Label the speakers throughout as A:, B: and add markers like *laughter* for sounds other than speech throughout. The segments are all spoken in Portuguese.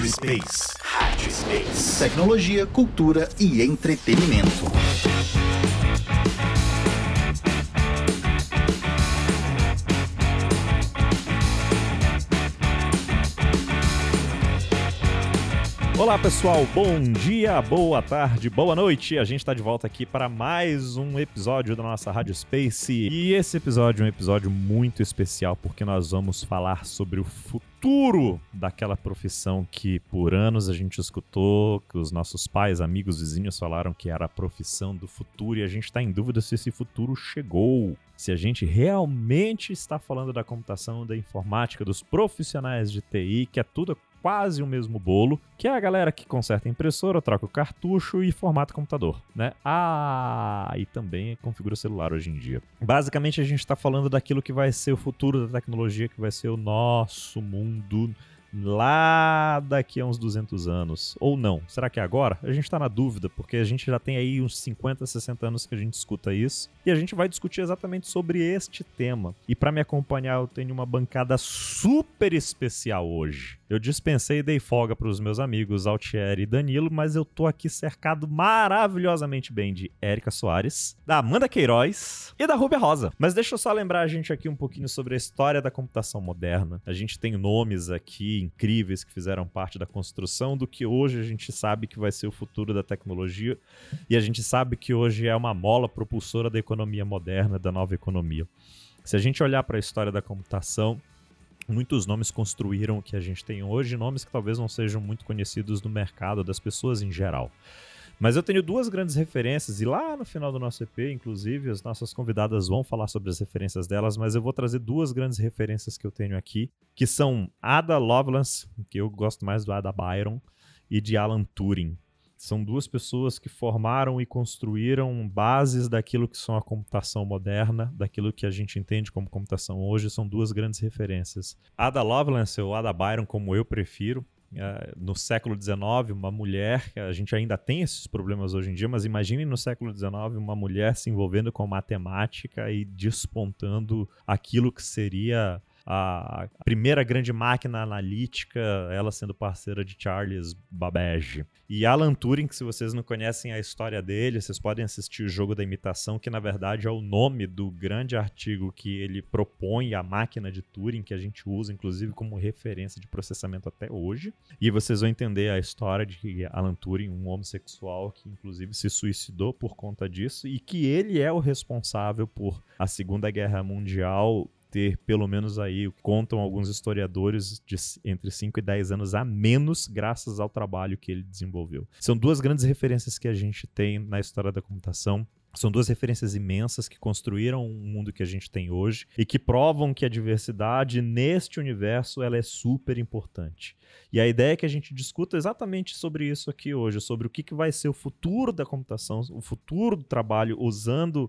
A: Rádio Space. Rádio Space. Tecnologia, cultura e entretenimento.
B: Olá pessoal, bom dia, boa tarde, boa noite. A gente está de volta aqui para mais um episódio da nossa Rádio Space. E esse episódio é um episódio muito especial porque nós vamos falar sobre o futuro daquela profissão que por anos a gente escutou, que os nossos pais, amigos, vizinhos falaram que era a profissão do futuro e a gente está em dúvida se esse futuro chegou. Se a gente realmente está falando da computação, da informática, dos profissionais de TI, que é tudo quase o mesmo bolo, que é a galera que conserta a impressora, troca o cartucho e formata o computador, né? Ah, e também configura celular hoje em dia. Basicamente a gente está falando daquilo que vai ser o futuro da tecnologia, que vai ser o nosso mundo lá daqui a uns 200 anos. Ou não? Será que é agora? A gente está na dúvida, porque a gente já tem aí uns 50, 60 anos que a gente escuta isso. E a gente vai discutir exatamente sobre este tema. E para me acompanhar, eu tenho uma bancada super especial hoje. Eu dispensei e dei folga para os meus amigos Altieri e Danilo, mas eu tô aqui cercado maravilhosamente bem de Érica Soares, da Amanda Queiroz e da Rubia Rosa. Mas deixa eu só lembrar a gente aqui um pouquinho sobre a história da computação moderna. A gente tem nomes aqui incríveis que fizeram parte da construção do que hoje a gente sabe que vai ser o futuro da tecnologia e a gente sabe que hoje é uma mola propulsora da economia moderna, da nova economia. Se a gente olhar para a história da computação, muitos nomes construíram o que a gente tem hoje, nomes que talvez não sejam muito conhecidos no mercado das pessoas em geral. Mas eu tenho duas grandes referências, e lá no final do nosso EP, inclusive, as nossas convidadas vão falar sobre as referências delas, mas eu vou trazer duas grandes referências que eu tenho aqui, que são Ada Lovelace, que eu gosto mais do Ada Byron, e de Alan Turing. São duas pessoas que formaram e construíram bases daquilo que são a computação moderna, daquilo que a gente entende como computação hoje, são duas grandes referências. Ada Lovelace, ou Ada Byron, como eu prefiro, Uh, no século XIX, uma mulher, a gente ainda tem esses problemas hoje em dia, mas imagine no século XIX uma mulher se envolvendo com matemática e despontando aquilo que seria a primeira grande máquina analítica, ela sendo parceira de Charles Babbage. E Alan Turing, que se vocês não conhecem a história dele, vocês podem assistir o Jogo da Imitação, que na verdade é o nome do grande artigo que ele propõe, a máquina de Turing, que a gente usa inclusive como referência de processamento até hoje. E vocês vão entender a história de Alan Turing, um homossexual que inclusive se suicidou por conta disso e que ele é o responsável por a Segunda Guerra Mundial ter pelo menos aí, contam alguns historiadores, de entre 5 e 10 anos a menos, graças ao trabalho que ele desenvolveu. São duas grandes referências que a gente tem na história da computação. São duas referências imensas que construíram o mundo que a gente tem hoje e que provam que a diversidade neste universo ela é super importante. E a ideia é que a gente discuta exatamente sobre isso aqui hoje, sobre o que, que vai ser o futuro da computação, o futuro do trabalho usando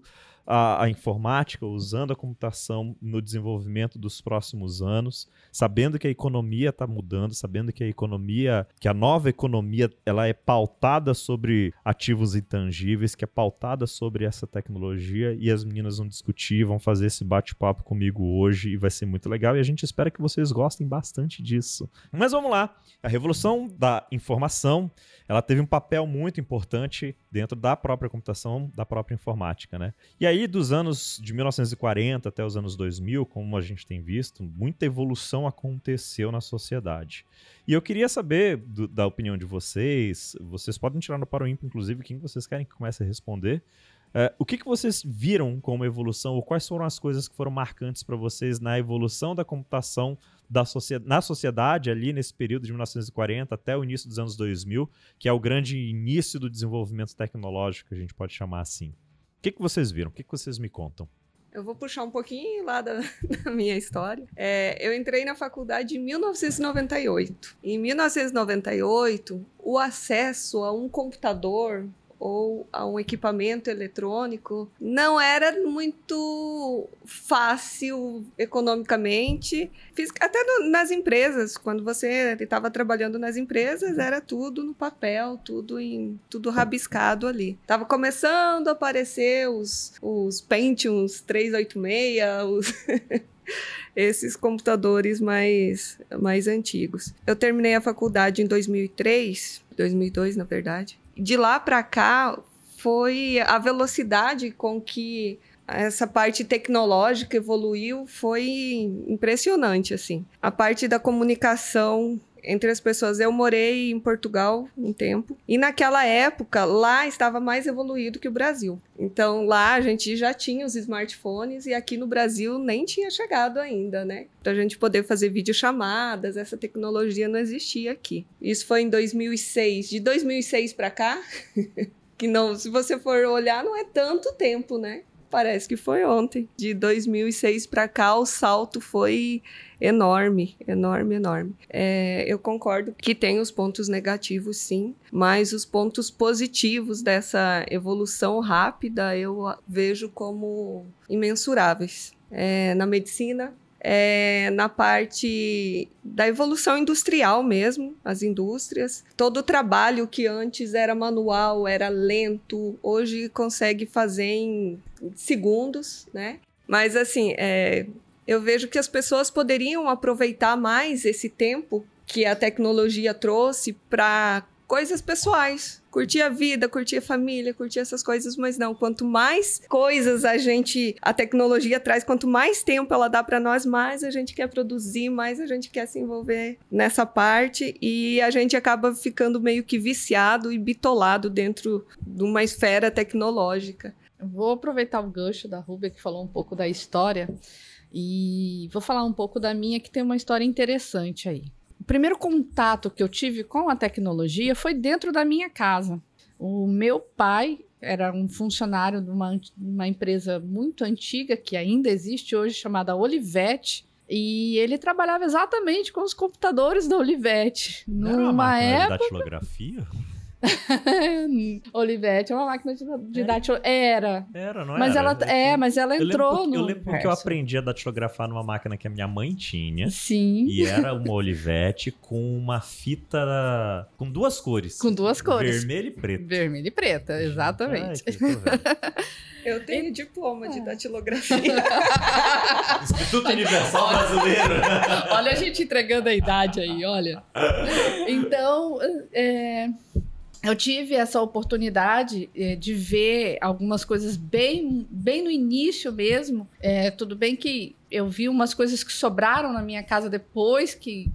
B: a, a, informática, usando a computação no desenvolvimento dos próximos anos, sabendo que a economia está mudando, sabendo que a economia, que a nova economia, ela é pautada sobre ativos intangíveis, que é pautada sobre essa tecnologia e as meninas vão discutir, vão fazer esse bate-papo comigo hoje e vai ser muito legal e a gente espera que vocês gostem bastante disso. Mas vamos lá, a revolução da informação, ela teve um papel muito importante dentro da própria computação, da própria informática, né? E aí, dos anos de 1940 até os anos 2000, como a gente tem visto, muita evolução aconteceu na sociedade. E eu queria saber do, da opinião de vocês, vocês podem tirar no Paro Ímpio, inclusive, quem vocês querem que comece a responder. Uh, o que, que vocês viram como evolução, ou quais foram as coisas que foram marcantes para vocês na evolução da computação da na sociedade ali nesse período de 1940 até o início dos anos 2000, que é o grande início do desenvolvimento tecnológico, a gente pode chamar assim. O que, que vocês viram? O que, que vocês me contam?
C: Eu vou puxar um pouquinho lá da, *laughs* da minha história. É, eu entrei na faculdade em 1998. Em 1998, o acesso a um computador ou a um equipamento eletrônico não era muito fácil economicamente. Até nas empresas, quando você estava trabalhando nas empresas, era tudo no papel, tudo em tudo rabiscado ali. Tava começando a aparecer os, os Pentiums 386, os *laughs* esses computadores mais, mais antigos. Eu terminei a faculdade em 2003, 2002 na verdade. De lá para cá foi a velocidade com que essa parte tecnológica evoluiu foi impressionante assim. A parte da comunicação entre as pessoas. Eu morei em Portugal um tempo e naquela época lá estava mais evoluído que o Brasil. Então lá a gente já tinha os smartphones e aqui no Brasil nem tinha chegado ainda, né? Para a gente poder fazer videochamadas, essa tecnologia não existia aqui. Isso foi em 2006. De 2006 para cá, *laughs* que não, se você for olhar, não é tanto tempo, né? Parece que foi ontem. De 2006 para cá, o salto foi enorme, enorme, enorme. É, eu concordo que tem os pontos negativos, sim, mas os pontos positivos dessa evolução rápida eu vejo como imensuráveis. É, na medicina, é, na parte da evolução industrial mesmo, as indústrias. Todo o trabalho que antes era manual, era lento, hoje consegue fazer em segundos, né? Mas assim, é, eu vejo que as pessoas poderiam aproveitar mais esse tempo que a tecnologia trouxe para coisas pessoais. Curtir a vida, curtir a família, curtir essas coisas, mas não. Quanto mais coisas a gente, a tecnologia traz, quanto mais tempo ela dá para nós, mais a gente quer produzir, mais a gente quer se envolver nessa parte e a gente acaba ficando meio que viciado e bitolado dentro de uma esfera tecnológica.
D: Vou aproveitar o gancho da Rubia que falou um pouco da história e vou falar um pouco da minha que tem uma história interessante aí o primeiro contato que eu tive com a tecnologia foi dentro da minha casa. O meu pai era um funcionário de uma, uma empresa muito antiga que ainda existe hoje, chamada Olivetti. E ele trabalhava exatamente com os computadores da Olivetti.
B: Numa época. Da datilografia? *laughs*
D: Olivetti é uma máquina de, de é. datilografia. Era.
B: Era, não
D: mas
B: era?
D: Ela, é, mas ela entrou
B: eu lembro,
D: no.
B: Eu lembro porque eu aprendi a datilografar numa máquina que a minha mãe tinha.
D: Sim.
B: E era uma Olivetti com uma fita. com duas cores.
D: Com duas cores.
B: Vermelho e preto.
D: Vermelho e preta, exatamente.
C: Ai, *laughs* eu tenho diploma de datilografia. *laughs*
B: Instituto Universal Brasileiro.
D: olha a gente entregando a idade aí, olha. Então, é, eu tive essa oportunidade é, de ver algumas coisas bem, bem no início mesmo. É, tudo bem que eu vi umas coisas que sobraram na minha casa depois que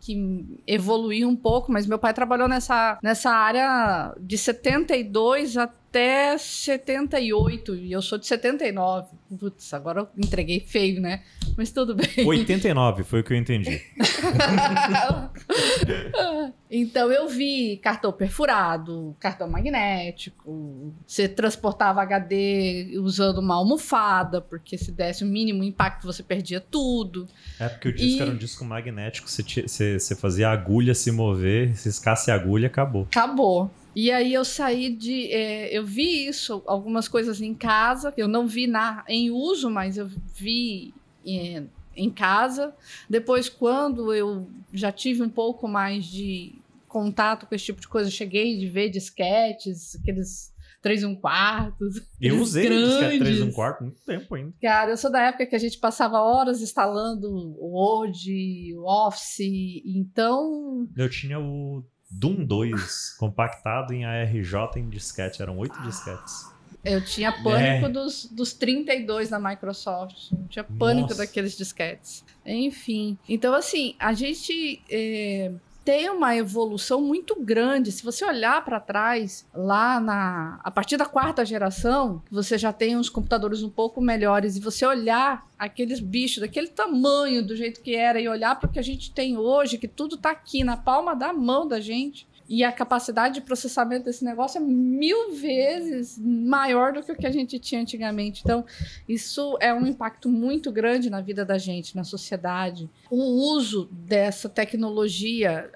D: que evoluiu um pouco, mas meu pai trabalhou nessa, nessa área de 72 até até 78 e eu sou de 79. Putz, agora eu entreguei feio, né? Mas tudo bem.
B: 89 foi o que eu entendi. *laughs*
D: então eu vi cartão perfurado, cartão magnético. Você transportava HD usando uma almofada, porque se desse o mínimo impacto você perdia tudo.
B: É porque o disco e... era um disco magnético, você, você, você fazia a agulha se mover, se escasse a agulha, acabou.
D: Acabou. E aí eu saí de. É, eu vi isso, algumas coisas em casa, eu não vi na, em uso, mas eu vi é, em casa. Depois, quando eu já tive um pouco mais de contato com esse tipo de coisa, cheguei de ver disquetes, aqueles 3 1 quartos.
B: Eu usei disquete 3 1 quarto muito tempo ainda.
D: Cara, eu sou da época que a gente passava horas instalando o Word, o Office, então...
B: Eu tinha o Doom 2 compactado em ARJ em disquete. Eram oito disquetes.
D: Eu tinha pânico é. dos, dos 32 da Microsoft. Eu tinha pânico Nossa. daqueles disquetes. Enfim. Então, assim, a gente é, tem uma evolução muito grande. Se você olhar para trás, lá na a partir da quarta geração, você já tem uns computadores um pouco melhores e você olhar aqueles bichos daquele tamanho, do jeito que era e olhar para o que a gente tem hoje, que tudo está aqui na palma da mão da gente e a capacidade de processamento desse negócio é mil vezes maior do que o que a gente tinha antigamente. Então, isso é um impacto muito grande na vida da gente, na sociedade. O uso dessa tecnologia,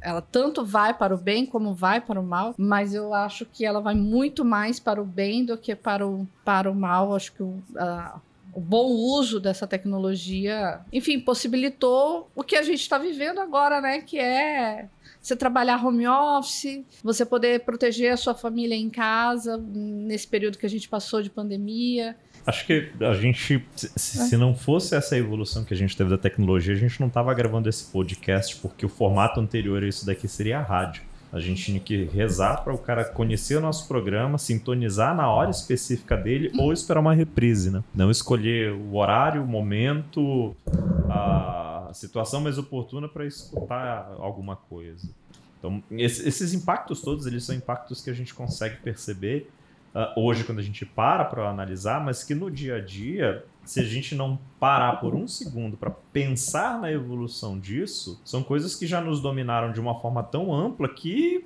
D: ela tanto vai para o bem como vai para o mal, mas eu acho que ela vai muito mais para o bem do que para o, para o mal. Acho que o, a, o bom uso dessa tecnologia, enfim, possibilitou o que a gente está vivendo agora, né? Que é você trabalhar home office, você poder proteger a sua família em casa nesse período que a gente passou de pandemia.
B: Acho que a gente, se, não fosse essa evolução que a gente teve da tecnologia, a gente não estava gravando esse podcast, porque o formato anterior a isso daqui seria a rádio. A gente tinha que rezar para o cara conhecer o nosso programa, sintonizar na hora específica dele ou esperar uma reprise, né? Não escolher o horário, o momento, a situação mais oportuna para escutar alguma coisa. Então, esses impactos todos, eles são impactos que a gente consegue perceber uh, hoje quando a gente para para analisar, mas que no dia a dia, se a gente não parar por um segundo para pensar na evolução disso, são coisas que já nos dominaram de uma forma tão ampla que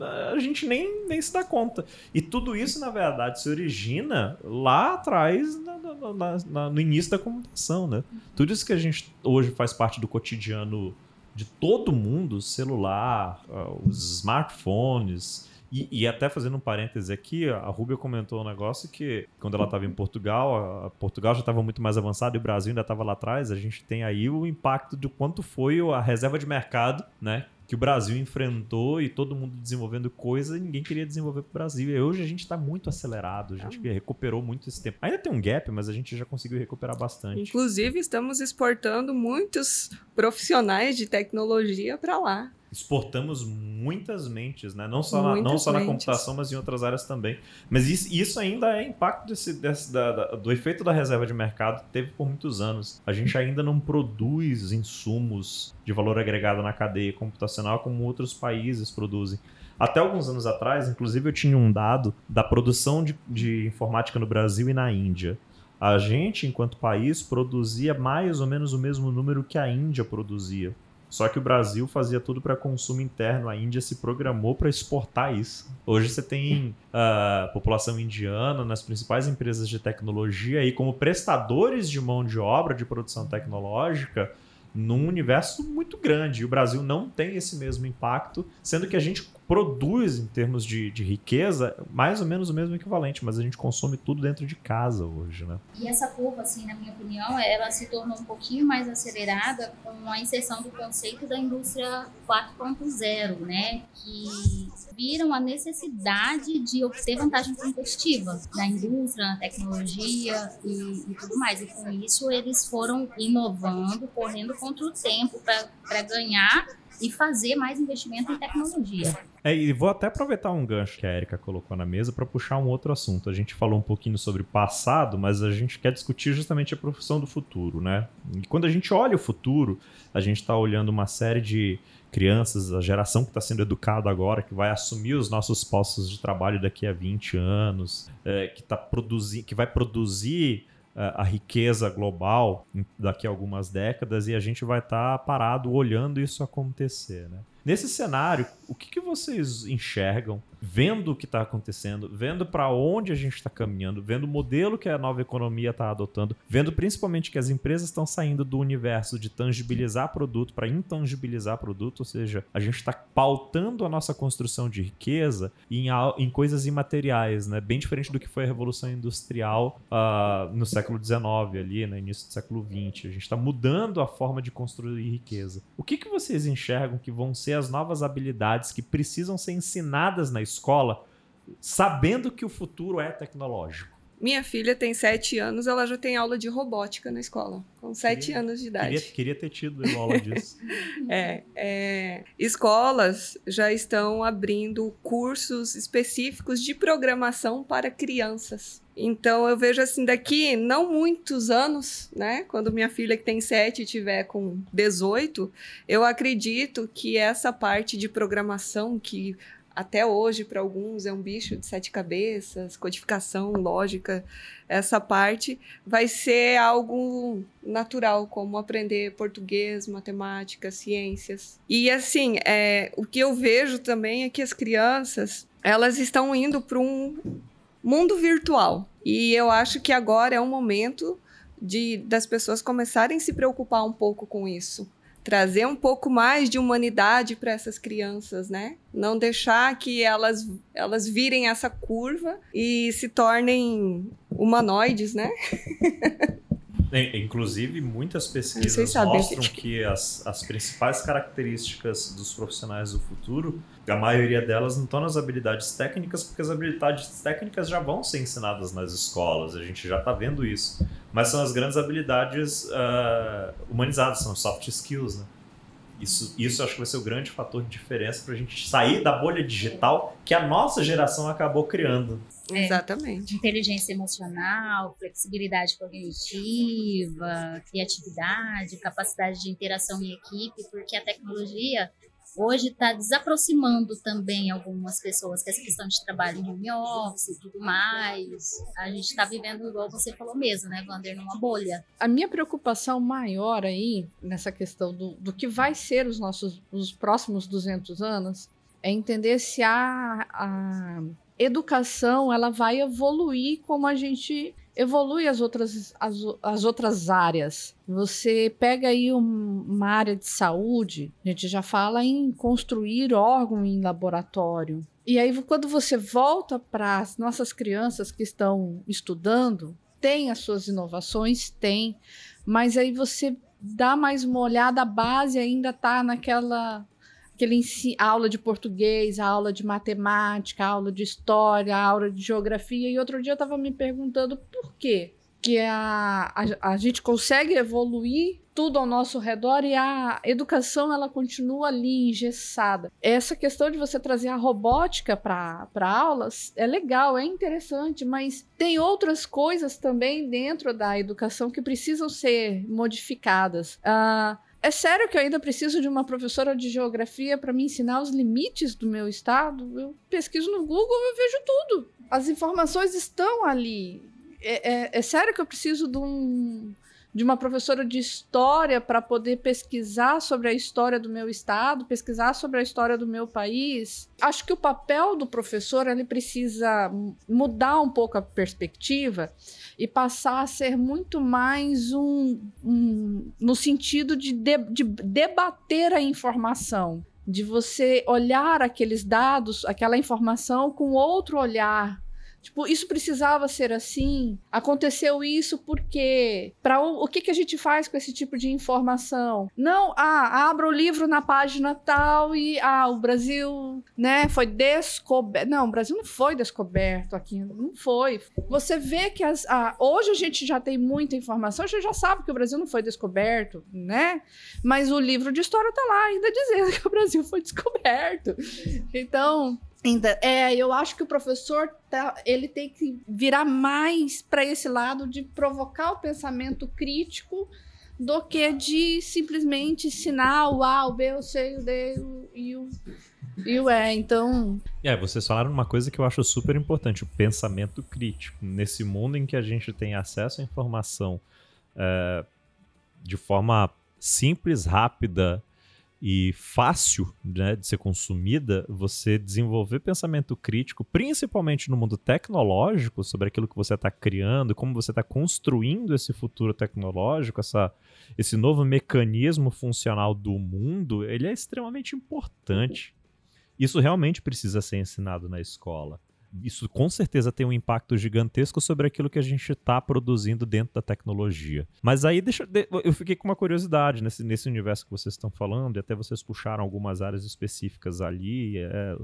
B: ah, a gente nem, nem se dá conta. E tudo isso, na verdade, se origina lá atrás, na, na, na, no início da computação, né? Tudo isso que a gente hoje faz parte do cotidiano de todo mundo, celular, uh, os smartphones, e, e, até fazendo um parêntese aqui, a Rubia comentou um negócio que quando ela estava em Portugal, Portugal já estava muito mais avançado e o Brasil ainda estava lá atrás. A gente tem aí o impacto de quanto foi a reserva de mercado, né? Que o Brasil enfrentou e todo mundo desenvolvendo coisa e ninguém queria desenvolver para o Brasil. E hoje a gente está muito acelerado, a gente recuperou muito esse tempo. Ainda tem um gap, mas a gente já conseguiu recuperar bastante.
C: Inclusive, estamos exportando muitos profissionais de tecnologia para lá
B: exportamos muitas mentes, né? Não só, na, não só na computação, mas em outras áreas também. Mas isso, isso ainda é impacto desse, desse da, da, do efeito da reserva de mercado que teve por muitos anos. A gente ainda não produz insumos de valor agregado na cadeia computacional como outros países produzem. Até alguns anos atrás, inclusive, eu tinha um dado da produção de, de informática no Brasil e na Índia. A gente, enquanto país, produzia mais ou menos o mesmo número que a Índia produzia. Só que o Brasil fazia tudo para consumo interno, a Índia se programou para exportar isso. Hoje você tem a uh, população indiana nas principais empresas de tecnologia aí como prestadores de mão de obra de produção tecnológica num universo muito grande. E o Brasil não tem esse mesmo impacto, sendo que a gente produz em termos de, de riqueza mais ou menos o mesmo equivalente, mas a gente consome tudo dentro de casa hoje, né?
E: E essa curva, assim, na minha opinião, ela se tornou um pouquinho mais acelerada com a inserção do conceito da indústria 4.0, né? Que viram a necessidade de obter vantagem competitiva na indústria, na tecnologia e, e tudo mais. E com isso eles foram inovando, correndo contra o tempo para ganhar e fazer mais investimento em tecnologia.
B: É, e vou até aproveitar um gancho que a Erika colocou na mesa para puxar um outro assunto. A gente falou um pouquinho sobre passado, mas a gente quer discutir justamente a profissão do futuro, né? E quando a gente olha o futuro, a gente está olhando uma série de crianças, a geração que está sendo educada agora, que vai assumir os nossos postos de trabalho daqui a 20 anos, é, que, tá produzindo, que vai produzir a riqueza global daqui a algumas décadas e a gente vai estar tá parado olhando isso acontecer, né? Nesse cenário, o que, que vocês enxergam vendo o que está acontecendo, vendo para onde a gente está caminhando, vendo o modelo que a nova economia está adotando, vendo principalmente que as empresas estão saindo do universo de tangibilizar produto para intangibilizar produto, ou seja, a gente está pautando a nossa construção de riqueza em, em coisas imateriais, né? bem diferente do que foi a Revolução Industrial uh, no século XIX, ali, no início do século XX. A gente está mudando a forma de construir riqueza. O que, que vocês enxergam que vão ser as novas habilidades que precisam ser ensinadas na escola, sabendo que o futuro é tecnológico?
C: Minha filha tem sete anos, ela já tem aula de robótica na escola, com sete anos de idade.
B: Queria, queria ter tido aula disso. *laughs*
C: é, é, escolas já estão abrindo cursos específicos de programação para crianças. Então eu vejo assim, daqui não muitos anos, né? Quando minha filha que tem 7 tiver com 18, eu acredito que essa parte de programação que até hoje, para alguns, é um bicho de sete cabeças, codificação, lógica, essa parte vai ser algo natural, como aprender português, matemática, ciências. E assim, é, o que eu vejo também é que as crianças elas estão indo para um mundo virtual. E eu acho que agora é um momento de das pessoas começarem a se preocupar um pouco com isso trazer um pouco mais de humanidade para essas crianças, né? Não deixar que elas, elas virem essa curva e se tornem humanoides, né? *laughs*
B: Inclusive, muitas pesquisas mostram que as, as principais características dos profissionais do futuro, a maioria delas não estão nas habilidades técnicas, porque as habilidades técnicas já vão ser ensinadas nas escolas, a gente já está vendo isso. Mas são as grandes habilidades uh, humanizadas, são soft skills, né? Isso, isso acho que vai ser o grande fator de diferença para a gente sair da bolha digital que a nossa geração acabou criando.
C: É, Exatamente.
E: Inteligência emocional, flexibilidade cognitiva, criatividade, capacidade de interação em equipe, porque a tecnologia hoje está desaproximando também algumas pessoas que essa questão de trabalho em home office e tudo mais. A gente está vivendo, igual você falou mesmo, né, Wander, numa bolha.
D: A minha preocupação maior aí, nessa questão do, do que vai ser os nossos os próximos 200 anos, é entender se a, a educação ela vai evoluir como a gente evolui as outras, as, as outras áreas. Você pega aí um, uma área de saúde, a gente já fala em construir órgão em laboratório. E aí, quando você volta para as nossas crianças que estão estudando, tem as suas inovações, tem, mas aí você dá mais uma olhada, a base ainda está naquela aquele a aula de português, a aula de matemática, a aula de história, a aula de geografia. E outro dia eu estava me perguntando por quê que a, a, a gente consegue evoluir tudo ao nosso redor e a educação ela continua ali engessada. Essa questão de você trazer a robótica para aulas é legal, é interessante, mas tem outras coisas também dentro da educação que precisam ser modificadas. Uh, é sério que eu ainda preciso de uma professora de geografia para me ensinar os limites do meu estado? Eu pesquiso no Google, eu vejo tudo. As informações estão ali. É, é, é sério que eu preciso de um de uma professora de história para poder pesquisar sobre a história do meu estado, pesquisar sobre a história do meu país. Acho que o papel do professor ele precisa mudar um pouco a perspectiva e passar a ser muito mais um, um no sentido de, de, de debater a informação de você olhar aqueles dados, aquela informação com outro olhar, Tipo, isso precisava ser assim? Aconteceu isso porque para o, o que, que a gente faz com esse tipo de informação? Não, ah, abra o livro na página tal e ah, o Brasil, né, foi descoberto. Não, o Brasil não foi descoberto aqui, não foi. Você vê que as, ah, hoje a gente já tem muita informação, a gente já sabe que o Brasil não foi descoberto, né? Mas o livro de história tá lá ainda dizendo *laughs* que o Brasil foi descoberto. Então, Ainda, é, eu acho que o professor tá, ele tem que virar mais para esse lado de provocar o pensamento crítico do que de simplesmente ensinar o A, o B, o C, o D o, e o e o E. Então.
B: É, vocês falaram uma coisa que eu acho super importante: o pensamento crítico. Nesse mundo em que a gente tem acesso à informação é, de forma simples, rápida e fácil né, de ser consumida, você desenvolver pensamento crítico, principalmente no mundo tecnológico, sobre aquilo que você está criando, como você está construindo esse futuro tecnológico, essa, esse novo mecanismo funcional do mundo, ele é extremamente importante. Isso realmente precisa ser ensinado na escola isso com certeza tem um impacto gigantesco sobre aquilo que a gente está produzindo dentro da tecnologia. Mas aí deixa, eu fiquei com uma curiosidade nesse, nesse universo que vocês estão falando, e até vocês puxaram algumas áreas específicas ali, é,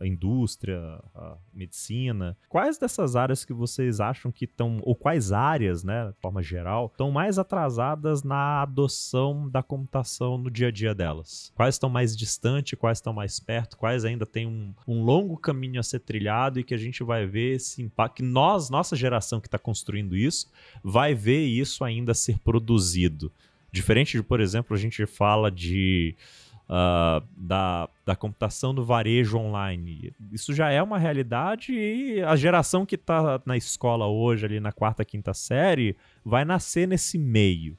B: a indústria, a medicina. Quais dessas áreas que vocês acham que estão, ou quais áreas, né, de forma geral, estão mais atrasadas na adoção da computação no dia a dia delas? Quais estão mais distantes, quais estão mais perto, quais ainda têm um, um longo caminho a ser trilhado? E que a gente vai ver esse impacto, que nós, nossa geração que está construindo isso, vai ver isso ainda ser produzido. Diferente de, por exemplo, a gente fala de uh, da, da computação do varejo online. Isso já é uma realidade e a geração que está na escola hoje, ali na quarta, quinta série, vai nascer nesse meio.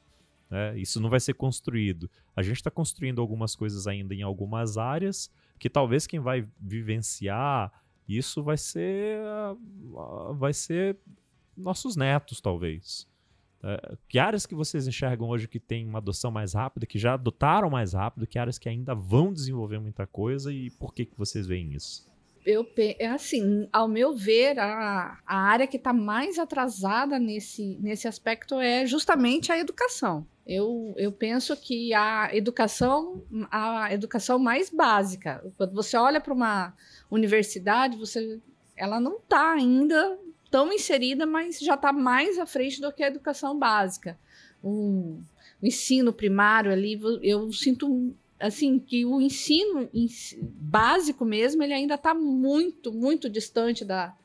B: Né? Isso não vai ser construído. A gente está construindo algumas coisas ainda em algumas áreas que talvez quem vai vivenciar isso vai ser vai ser nossos netos talvez. É, que áreas que vocês enxergam hoje que tem uma adoção mais rápida que já adotaram mais rápido que áreas que ainda vão desenvolver muita coisa e por que que vocês veem isso
D: eu é assim, ao meu ver, a, a área que está mais atrasada nesse, nesse aspecto é justamente a educação. Eu, eu penso que a educação, a educação mais básica, quando você olha para uma universidade, você, ela não está ainda tão inserida, mas já está mais à frente do que a educação básica. Um, o ensino primário ali, eu sinto assim que o ensino básico mesmo ele ainda está muito muito distante da,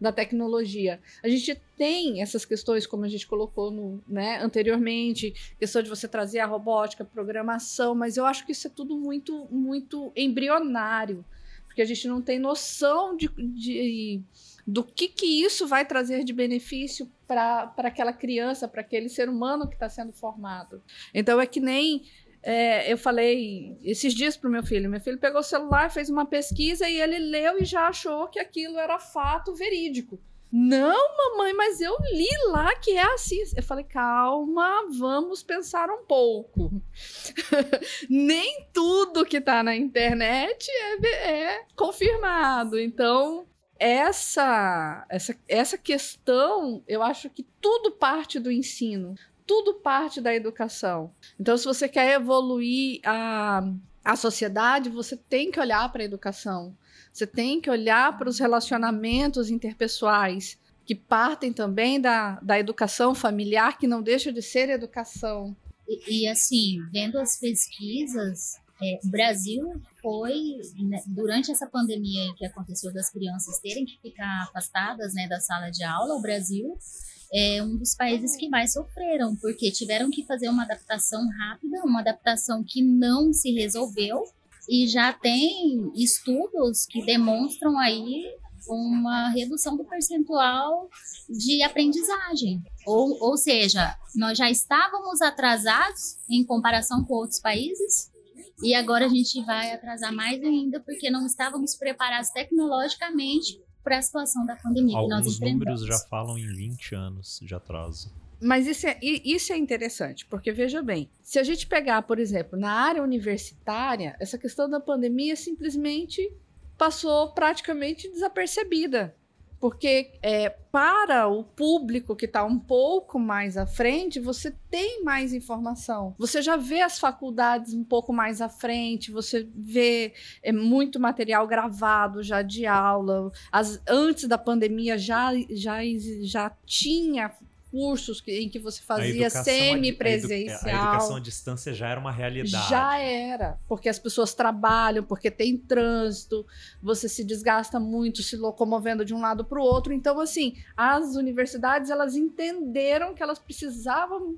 D: da tecnologia a gente tem essas questões como a gente colocou no, né, anteriormente questão de você trazer a robótica programação mas eu acho que isso é tudo muito muito embrionário porque a gente não tem noção de, de do que, que isso vai trazer de benefício para aquela criança, para aquele ser humano que está sendo formado. Então é que nem é, eu falei esses dias para o meu filho. Meu filho pegou o celular, fez uma pesquisa e ele leu e já achou que aquilo era fato verídico. Não, mamãe, mas eu li lá que é assim. Eu falei, calma, vamos pensar um pouco. *laughs* Nem tudo que está na internet é, é confirmado. Então, essa, essa, essa questão, eu acho que tudo parte do ensino tudo parte da educação. Então, se você quer evoluir a, a sociedade, você tem que olhar para a educação. Você tem que olhar para os relacionamentos interpessoais, que partem também da, da educação familiar, que não deixa de ser educação.
E: E, e assim, vendo as pesquisas, é, o Brasil foi, né, durante essa pandemia que aconteceu das crianças terem que ficar afastadas né, da sala de aula, o Brasil é um dos países que mais sofreram, porque tiveram que fazer uma adaptação rápida, uma adaptação que não se resolveu, e já tem estudos que demonstram aí uma redução do percentual de aprendizagem. Ou, ou seja, nós já estávamos atrasados em comparação com outros países, e agora a gente vai atrasar mais ainda porque não estávamos preparados tecnologicamente para a situação da pandemia
B: Alguns
E: que nós
B: enfrentamos. números já falam em 20 anos de atraso.
D: Mas isso é, isso é interessante, porque veja bem, se a gente pegar, por exemplo, na área universitária, essa questão da pandemia simplesmente passou praticamente desapercebida porque é, para o público que está um pouco mais à frente, você tem mais informação. Você já vê as faculdades um pouco mais à frente, você vê é, muito material gravado já de aula. As, antes da pandemia já, já, já tinha cursos que, em que você fazia semipresencial.
B: A, educação à distância já era uma realidade.
D: Já era, porque as pessoas trabalham, porque tem trânsito, você se desgasta muito se locomovendo de um lado para o outro. Então, assim, as universidades elas entenderam que elas precisavam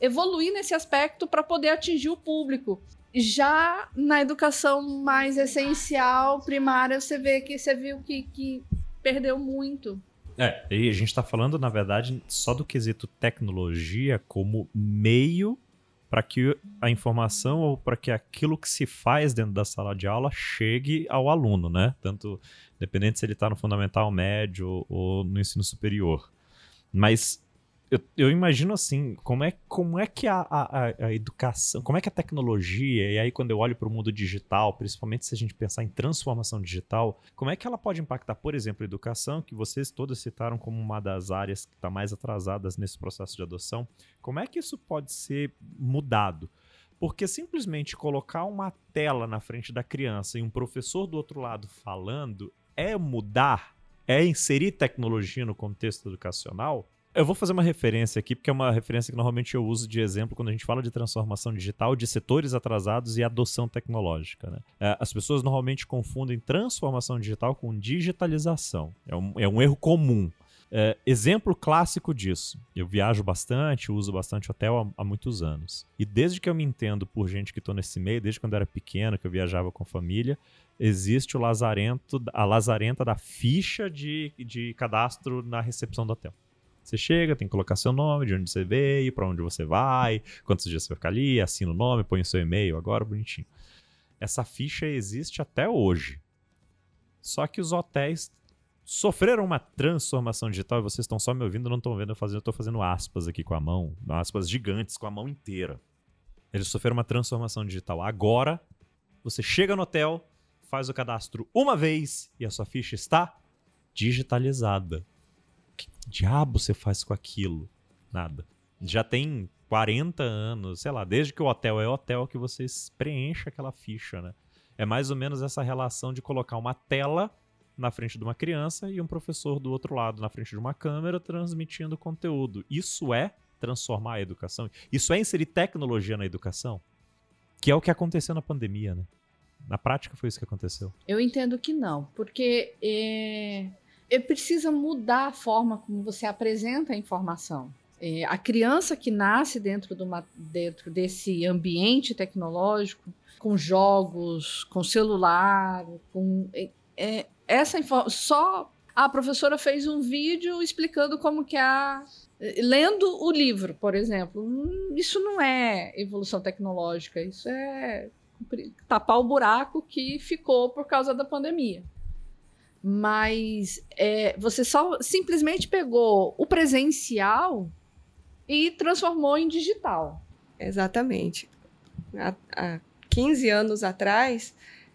D: evoluir nesse aspecto para poder atingir o público. Já na educação mais essencial, primária, você vê que você viu que, que perdeu muito.
B: É, e a gente está falando, na verdade, só do quesito tecnologia como meio para que a informação ou para que aquilo que se faz dentro da sala de aula chegue ao aluno, né? Tanto independente se ele está no fundamental médio ou no ensino superior. Mas eu, eu, imagino assim, como é, como é que a, a, a, educação, como é que a tecnologia, e aí quando eu olho para o mundo digital, principalmente se a gente pensar em transformação digital, como é que ela pode impactar, por exemplo, a educação, que vocês todos citaram como uma das áreas que está mais atrasadas nesse processo de adoção, como é que isso pode ser mudado? Porque simplesmente colocar uma tela na frente da criança e um professor do outro lado falando é mudar, é inserir tecnologia no contexto educacional? Eu vou fazer uma referência aqui, porque é uma referência que normalmente eu uso de exemplo quando a gente fala de transformação digital, de setores atrasados e adoção tecnológica. Né? É, as pessoas normalmente confundem transformação digital com digitalização. É um, é um erro comum. É, exemplo clássico disso. Eu viajo bastante, uso bastante hotel há, há, muitos anos. E desde que eu me entendo por gente que estou nesse meio, desde quando eu era pequeno, que eu viajava com família, existe o lazarento, a lazarenta da ficha de, de cadastro na recepção do hotel. Você chega, tem que colocar seu nome, de onde você veio, para onde você vai, quantos dias você vai ficar ali, assina o nome, põe o seu e-mail agora, bonitinho. Essa ficha existe até hoje. Só que os hotéis sofreram uma transformação digital e vocês estão só me ouvindo, não estão vendo eu fazendo, eu estou fazendo aspas aqui com a mão, aspas gigantes com a mão inteira. Eles sofreram uma transformação digital. Agora, você chega no hotel, faz o cadastro uma vez e a sua ficha está digitalizada. Que diabo você faz com aquilo? Nada. Já tem 40 anos, sei lá, desde que o hotel é hotel que você preenche aquela ficha, né? É mais ou menos essa relação de colocar uma tela na frente de uma criança e um professor do outro lado na frente de uma câmera transmitindo conteúdo. Isso é transformar a educação? Isso é inserir tecnologia na educação? Que é o que aconteceu na pandemia, né? Na prática foi isso que aconteceu.
D: Eu entendo que não, porque é, precisa mudar a forma como você apresenta a informação. É, a criança que nasce dentro, de uma, dentro desse ambiente tecnológico, com jogos, com celular, com é, é essa só a professora fez um vídeo explicando como que a lendo o livro, por exemplo. Hum, isso não é evolução tecnológica, isso é tapar o buraco que ficou por causa da pandemia. Mas é, você só simplesmente pegou o presencial e transformou em digital.
C: Exatamente. Há, há 15 anos atrás,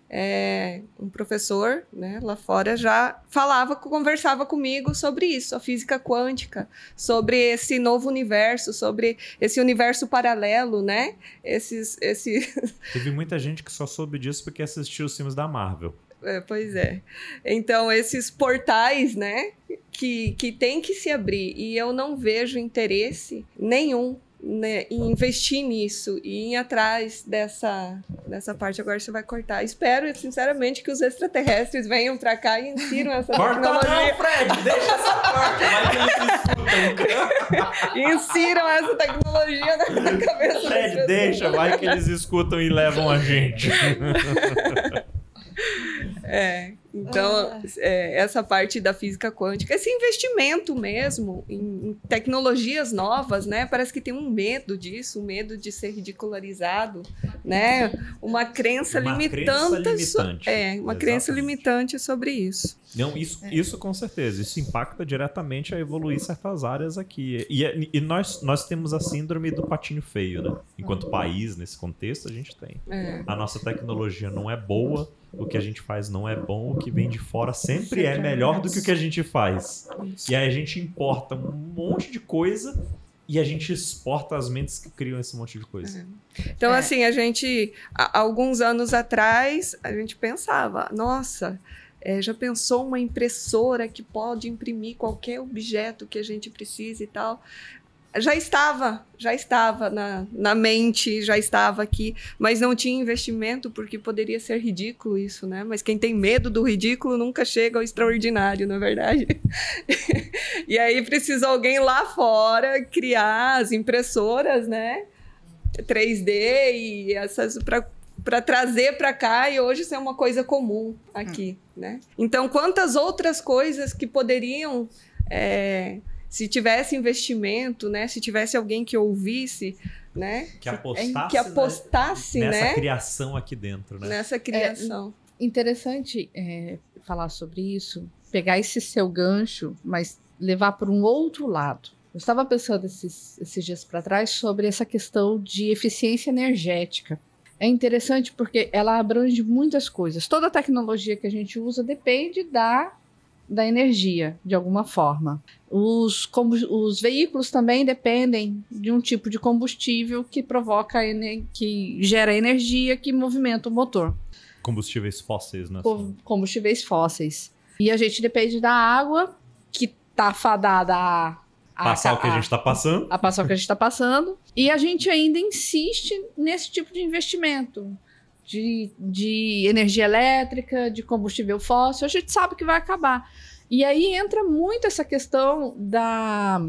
C: é, um professor né, lá fora já falava, conversava comigo sobre isso, a física quântica, sobre esse novo universo, sobre esse universo paralelo, né? Esses, esse...
B: Teve muita gente que só soube disso porque assistiu os filmes da Marvel.
C: É, pois é. Então, esses portais, né, que, que tem que se abrir, e eu não vejo interesse nenhum né, em investir nisso e ir atrás dessa, dessa parte. Agora você vai cortar. Espero, sinceramente, que os extraterrestres venham para cá e insiram essa
B: Corta
C: tecnologia.
B: não, Fred! Deixa essa parte, vai que eles escutam.
C: insiram essa tecnologia na, cabeça
B: Fred, deixa, vai que eles escutam e levam a gente. *laughs*
C: É, então, é, essa parte da física quântica, esse investimento mesmo em, em tecnologias novas, né? Parece que tem um medo disso, um medo de ser ridicularizado, né? Uma crença
B: Uma
C: limitante.
B: crença
C: so-
B: limitante.
C: é, uma crença
B: Exatamente.
C: limitante sobre isso.
B: Não, isso, isso com certeza. Isso impacta diretamente a evoluir certas áreas aqui. E, é- e nós, nós temos a síndrome do patinho feio, né? Enquanto país, nesse contexto, a gente tem.
C: É.
B: A nossa tecnologia não é boa, o que a gente faz não é bom, o que vem de fora sempre é melhor do que o que a gente faz. E aí a gente importa um monte de coisa e a gente exporta as mentes que criam esse monte de coisa.
C: Então,
D: É.
C: assim, a gente, há alguns anos atrás, a gente pensava, nossa, é, já pensou uma impressora que pode imprimir qualquer objeto que a gente precise e tal? Já estava, já estava na, na mente, já estava aqui, mas não tinha investimento porque poderia ser ridículo isso, né? Mas quem tem medo do ridículo nunca chega ao extraordinário, na é verdade. *laughs* e aí precisa alguém lá fora criar as impressoras, né? 3D e essas para para trazer para cá e hoje isso é uma coisa comum aqui, né? Então, quantas outras coisas que poderiam, é, se tivesse investimento, né? Se tivesse alguém que ouvisse, né?
B: Que
C: Se-
B: apostasse,
C: que apostasse,
B: nessa
C: né?
B: criação aqui dentro, né?
C: Nessa criação.
D: Interessante é, falar sobre isso, pegar esse seu gancho, mas levar para um outro lado. Eu estava pensando esses, esses dias para trás sobre essa questão de eficiência energética. É interessante porque ela abrange muitas coisas. Toda a tecnologia que a gente usa depende da, da energia, de alguma forma. Os, os veículos também dependem de um tipo de combustível que provoca, que gera energia que movimenta o motor
B: Combustíveis fósseis, né?
D: co- combustíveis fósseis. E a gente depende da água, que tá fadada a, a,
B: Passar o que a gente tá passando.
D: a passar o que a gente está passando. E a gente ainda insiste nesse tipo de investimento. De, de energia elétrica, de combustível fóssil, a gente sabe que vai acabar. E aí entra muito essa questão da,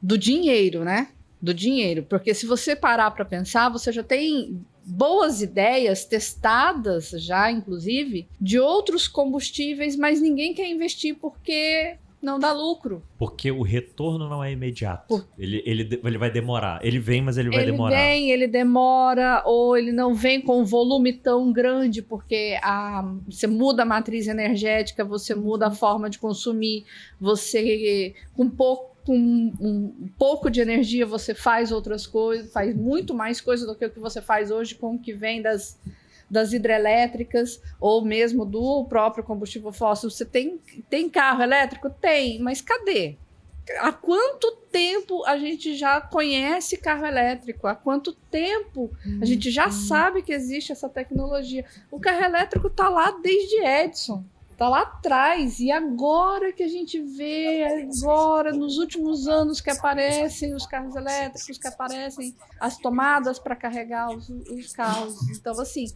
D: do dinheiro, né? Do dinheiro. Porque se você parar para pensar, você já tem boas ideias testadas já, inclusive, de outros combustíveis, mas ninguém quer investir porque não dá lucro.
B: Porque o retorno não é imediato.
D: Por-
B: Ele, ele, ele vai demorar. Ele vem, mas ele vai
D: ele
B: demorar.
D: vem, ele demora, ou ele não vem com um volume tão grande, porque a, você muda a matriz energética, você muda a forma de consumir, você com pouco. Com um pouco de energia você faz outras coisas, faz muito mais coisa do que o que você faz hoje com o que vem das, das hidrelétricas ou mesmo do próprio combustível fóssil. Você tem, tem carro elétrico? Tem, mas cadê? Há quanto tempo a gente já conhece carro elétrico? Há quanto tempo a gente já sabe que existe essa tecnologia? O carro elétrico está lá desde Edison. Tá lá atrás. E agora que a gente vê, agora, nos últimos anos que aparecem os carros elétricos, que aparecem as tomadas para carregar os, os carros. Então, assim,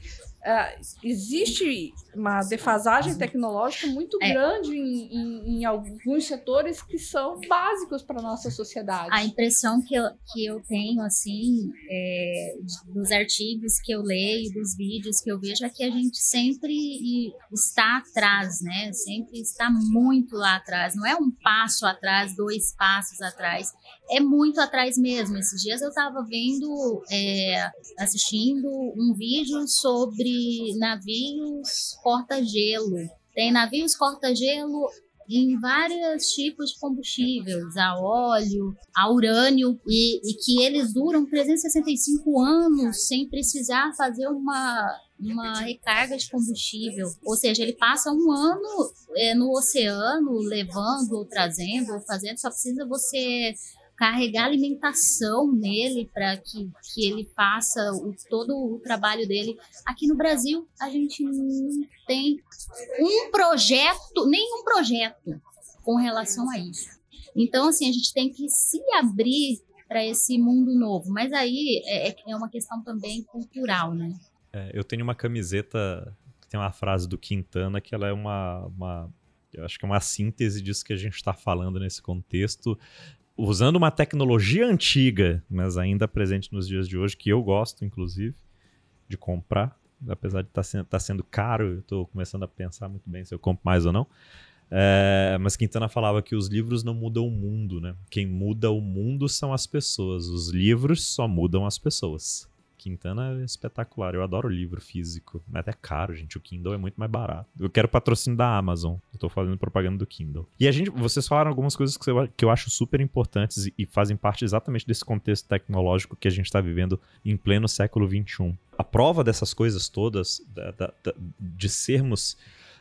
D: Uh, existe uma defasagem tecnológica muito é. grande em, em, em, alguns setores que são básicos para a nossa sociedade.
E: A impressão que eu, que eu tenho, assim, é, dos artigos que eu leio, dos vídeos que eu vejo, é que a gente sempre está atrás, né? Sempre está muito lá atrás. Não é um passo atrás, dois passos atrás. É muito atrás mesmo. Esses dias eu estava vendo, é, assistindo um vídeo sobre navios corta-gelo. Tem navios corta-gelo em vários tipos de combustíveis, a óleo, a urânio, e, e, que eles duram 365 anos sem precisar fazer uma, uma recarga de combustível. Ou seja, ele passa um ano é, no oceano, levando ou trazendo ou fazendo, só precisa você carregar alimentação nele para que, que ele faça o, todo o trabalho dele. Aqui no Brasil, a gente não tem um projeto, nenhum projeto com relação a isso. Então, assim, a gente tem que se abrir para esse mundo novo. Mas aí é, é, uma questão também cultural, né?
B: É, eu tenho uma camiseta que tem uma frase do Quintana que ela é uma, uma eu acho que é uma síntese disso que a gente está falando nesse contexto usando uma tecnologia antiga, mas ainda presente nos dias de hoje, que eu gosto, inclusive, de comprar. Apesar de estar tá sendo, tá sendo caro, eu estou começando a pensar muito bem se eu compro mais ou não. É, mas Quintana falava que os livros não mudam o mundo, né? Quem muda o mundo são as pessoas. Os livros só mudam as pessoas. Quintana é espetacular. Eu adoro livro físico. Mas é caro, gente. O Kindle é muito mais barato. Eu quero patrocínio da Amazon. Eu tô fazendo propaganda do Kindle. E a gente, vocês falaram algumas coisas que eu, que eu acho super importantes e, fazem parte exatamente desse contexto tecnológico que a gente está vivendo em pleno século XXI. A prova dessas coisas todas, da, da, da, de sermos,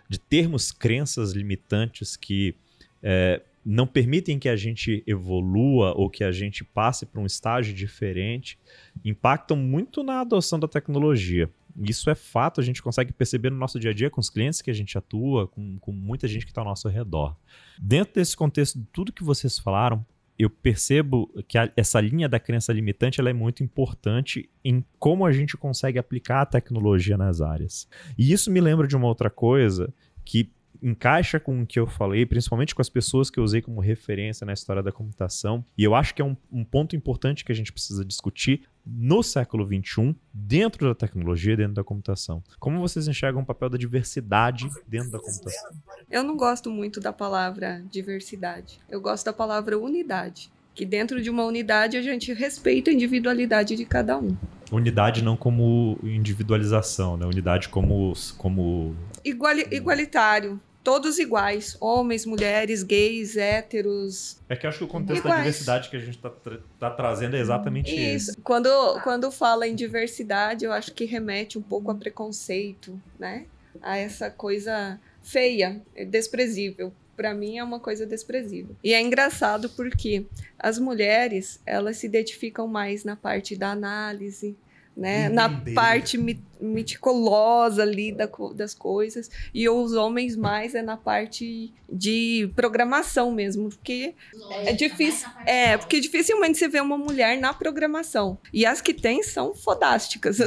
B: de termos crenças limitantes que é, não permitem que a gente evolua ou que a gente passe para um estágio diferente, impactam muito na adoção da tecnologia. Isso é fato, a gente consegue perceber no nosso dia a dia com os clientes que a gente atua, com, com muita gente que está ao nosso redor. Dentro desse contexto tudo que vocês falaram, eu percebo que a, essa linha da crença limitante ela é muito importante em como a gente consegue aplicar a tecnologia nas áreas. E isso me lembra de uma outra coisa que encaixa com o que eu falei, principalmente com as pessoas que eu usei como referência na história da computação. E eu acho que é um, um ponto importante que a gente precisa discutir no século XXI, dentro da tecnologia, dentro da computação. Como vocês enxergam o papel da diversidade dentro da computação?
C: Eu não gosto muito da palavra diversidade. Eu gosto da palavra unidade. Que dentro de uma unidade a gente respeita a individualidade de cada um.
B: Unidade não como individualização, né? Unidade como. como...
C: Iguali igualitário todos iguais, homens, mulheres, gays, héteros.
B: É que eu acho que o contexto iguais. da diversidade que a gente está tra tá trazendo é exatamente isso.
C: Isso. Quando, quando fala em diversidade, eu acho que remete um pouco a preconceito, né? A essa coisa feia, desprezível. Para mim é uma coisa desprezível. E é engraçado porque as mulheres, elas se identificam mais na parte da análise, né? Na parte meticulosa ali da, das coisas. E os homens mais é na parte de programação mesmo, porque é difícil. É, porque dificilmente você vê uma mulher na programação. E as que tem são fodásticas.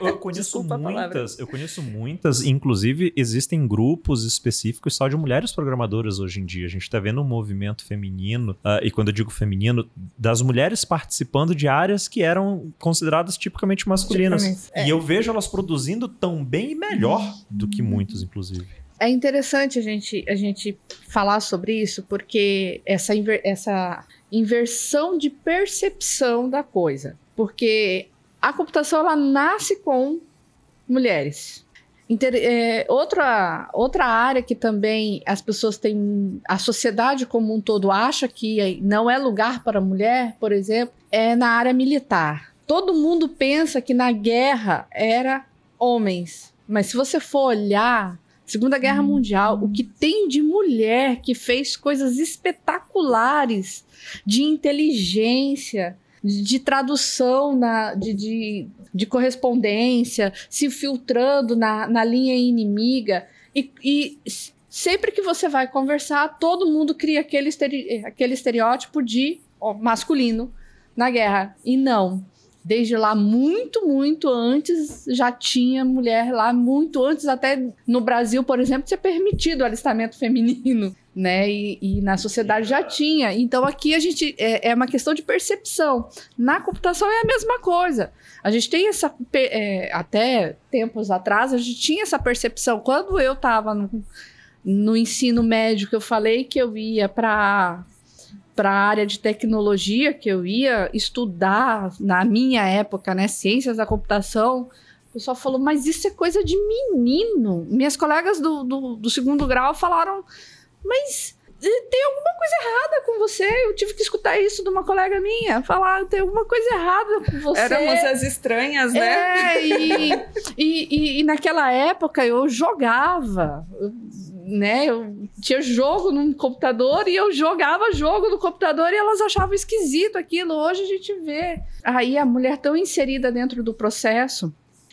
B: Eu conheço muitas, eu conheço muitas, inclusive existem grupos específicos só de mulheres programadoras hoje em dia. A gente está vendo um movimento feminino, uh, e quando eu digo feminino, das mulheres participando de áreas que eram consideradas tipicamente masculinas. É. E eu vejo elas produzindo tão bem e melhor do que muitos, inclusive.
D: É interessante a gente, a gente falar sobre isso, porque essa, inver, essa inversão de percepção da coisa. Porque a computação ela nasce com mulheres. Inter, é, outra, outra área que também as pessoas têm, a sociedade como um todo acha que não é lugar para mulher, por exemplo, é na área militar. Todo mundo pensa que na guerra era homens. Mas se você for olhar, Segunda Guerra Mundial, o que tem de mulher que fez coisas espetaculares de inteligência, de tradução na, de, de, de correspondência, se filtrando na, na linha inimiga. E, e, sempre que você vai conversar, todo mundo cria aquele, estere, aquele estereótipo de masculino na guerra. E não. Desde lá, muito, muito antes, já tinha mulher lá, muito antes, até no Brasil, por exemplo, ser permitido o alistamento feminino, *laughs* né? E, e, na sociedade já tinha. Então aqui a gente é, é, uma questão de percepção. Na computação é a mesma coisa. A gente tem essa. É, até tempos atrás, a gente tinha essa percepção. Quando eu estava no, no ensino médio, que eu falei que eu ia para para a área de tecnologia que eu ia estudar na minha época, né, ciências da computação, o pessoal falou, mas isso é coisa de menino. Minhas colegas do, do, do segundo grau falaram, mas tem alguma coisa errada com você. Eu tive que escutar isso de uma colega minha. Falar, tem alguma coisa errada com você.
C: Éramos as estranhas, né?
D: É, e, e, e, e, naquela época eu jogava né? Eu tinha jogo no computador e eu jogava jogo no computador e elas achavam esquisito aquilo. Hoje a gente vê aí a mulher tão inserida dentro do processo.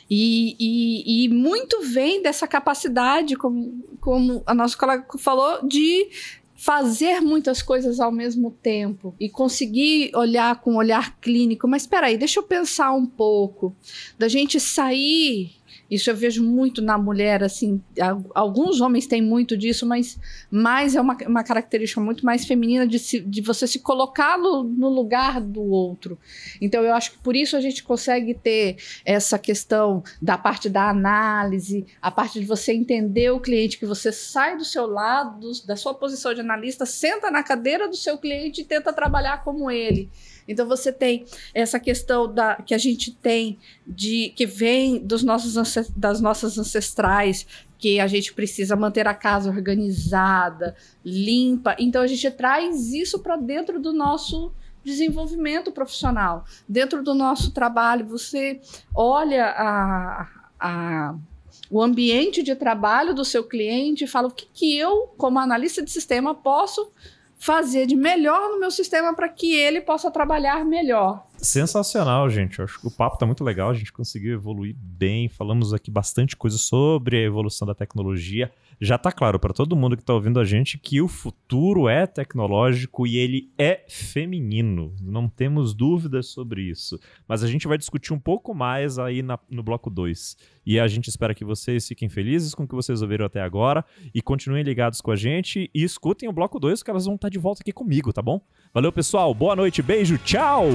D: E, e, e muito vem dessa capacidade, como, como a nossa colega falou, de fazer muitas coisas ao mesmo tempo e conseguir olhar com um olhar clínico. Mas espera aí, deixa eu pensar um pouco. Da gente sair isso eu vejo muito na mulher, assim, alguns homens têm muito disso, mas mais é uma, uma característica muito mais feminina de, se, de você se colocar no, no, lugar do outro. Então eu acho que por isso a gente consegue ter essa questão da parte da análise, a parte de você entender o cliente, que você sai do seu lado, da sua posição de analista, senta na cadeira do seu cliente e tenta trabalhar como ele. Então você tem essa questão da, que a gente tem de que vem dos nossos das nossas ancestrais, que a gente precisa manter a casa organizada, limpa. Então a gente traz isso para dentro do nosso desenvolvimento profissional, dentro do nosso trabalho. Você olha a, a o ambiente de trabalho do seu cliente e fala o que, que eu, como analista de sistema, posso fazer de melhor no meu sistema para que ele possa trabalhar melhor.
B: Sensacional, gente. Eu acho que o papo tá muito legal, a gente conseguiu evoluir bem. Falamos aqui bastante coisa sobre a evolução da tecnologia. Já tá claro para todo mundo que tá ouvindo a gente que o futuro é tecnológico e ele é feminino. Não temos dúvidas sobre isso. Mas a gente vai discutir um pouco mais aí na, no bloco 2. E a gente espera que vocês fiquem felizes com o que vocês ouviram até agora e continuem ligados com a gente e escutem o bloco 2 que elas vão estar tá de volta aqui comigo, tá bom? Valeu, pessoal. Boa noite, beijo, tchau!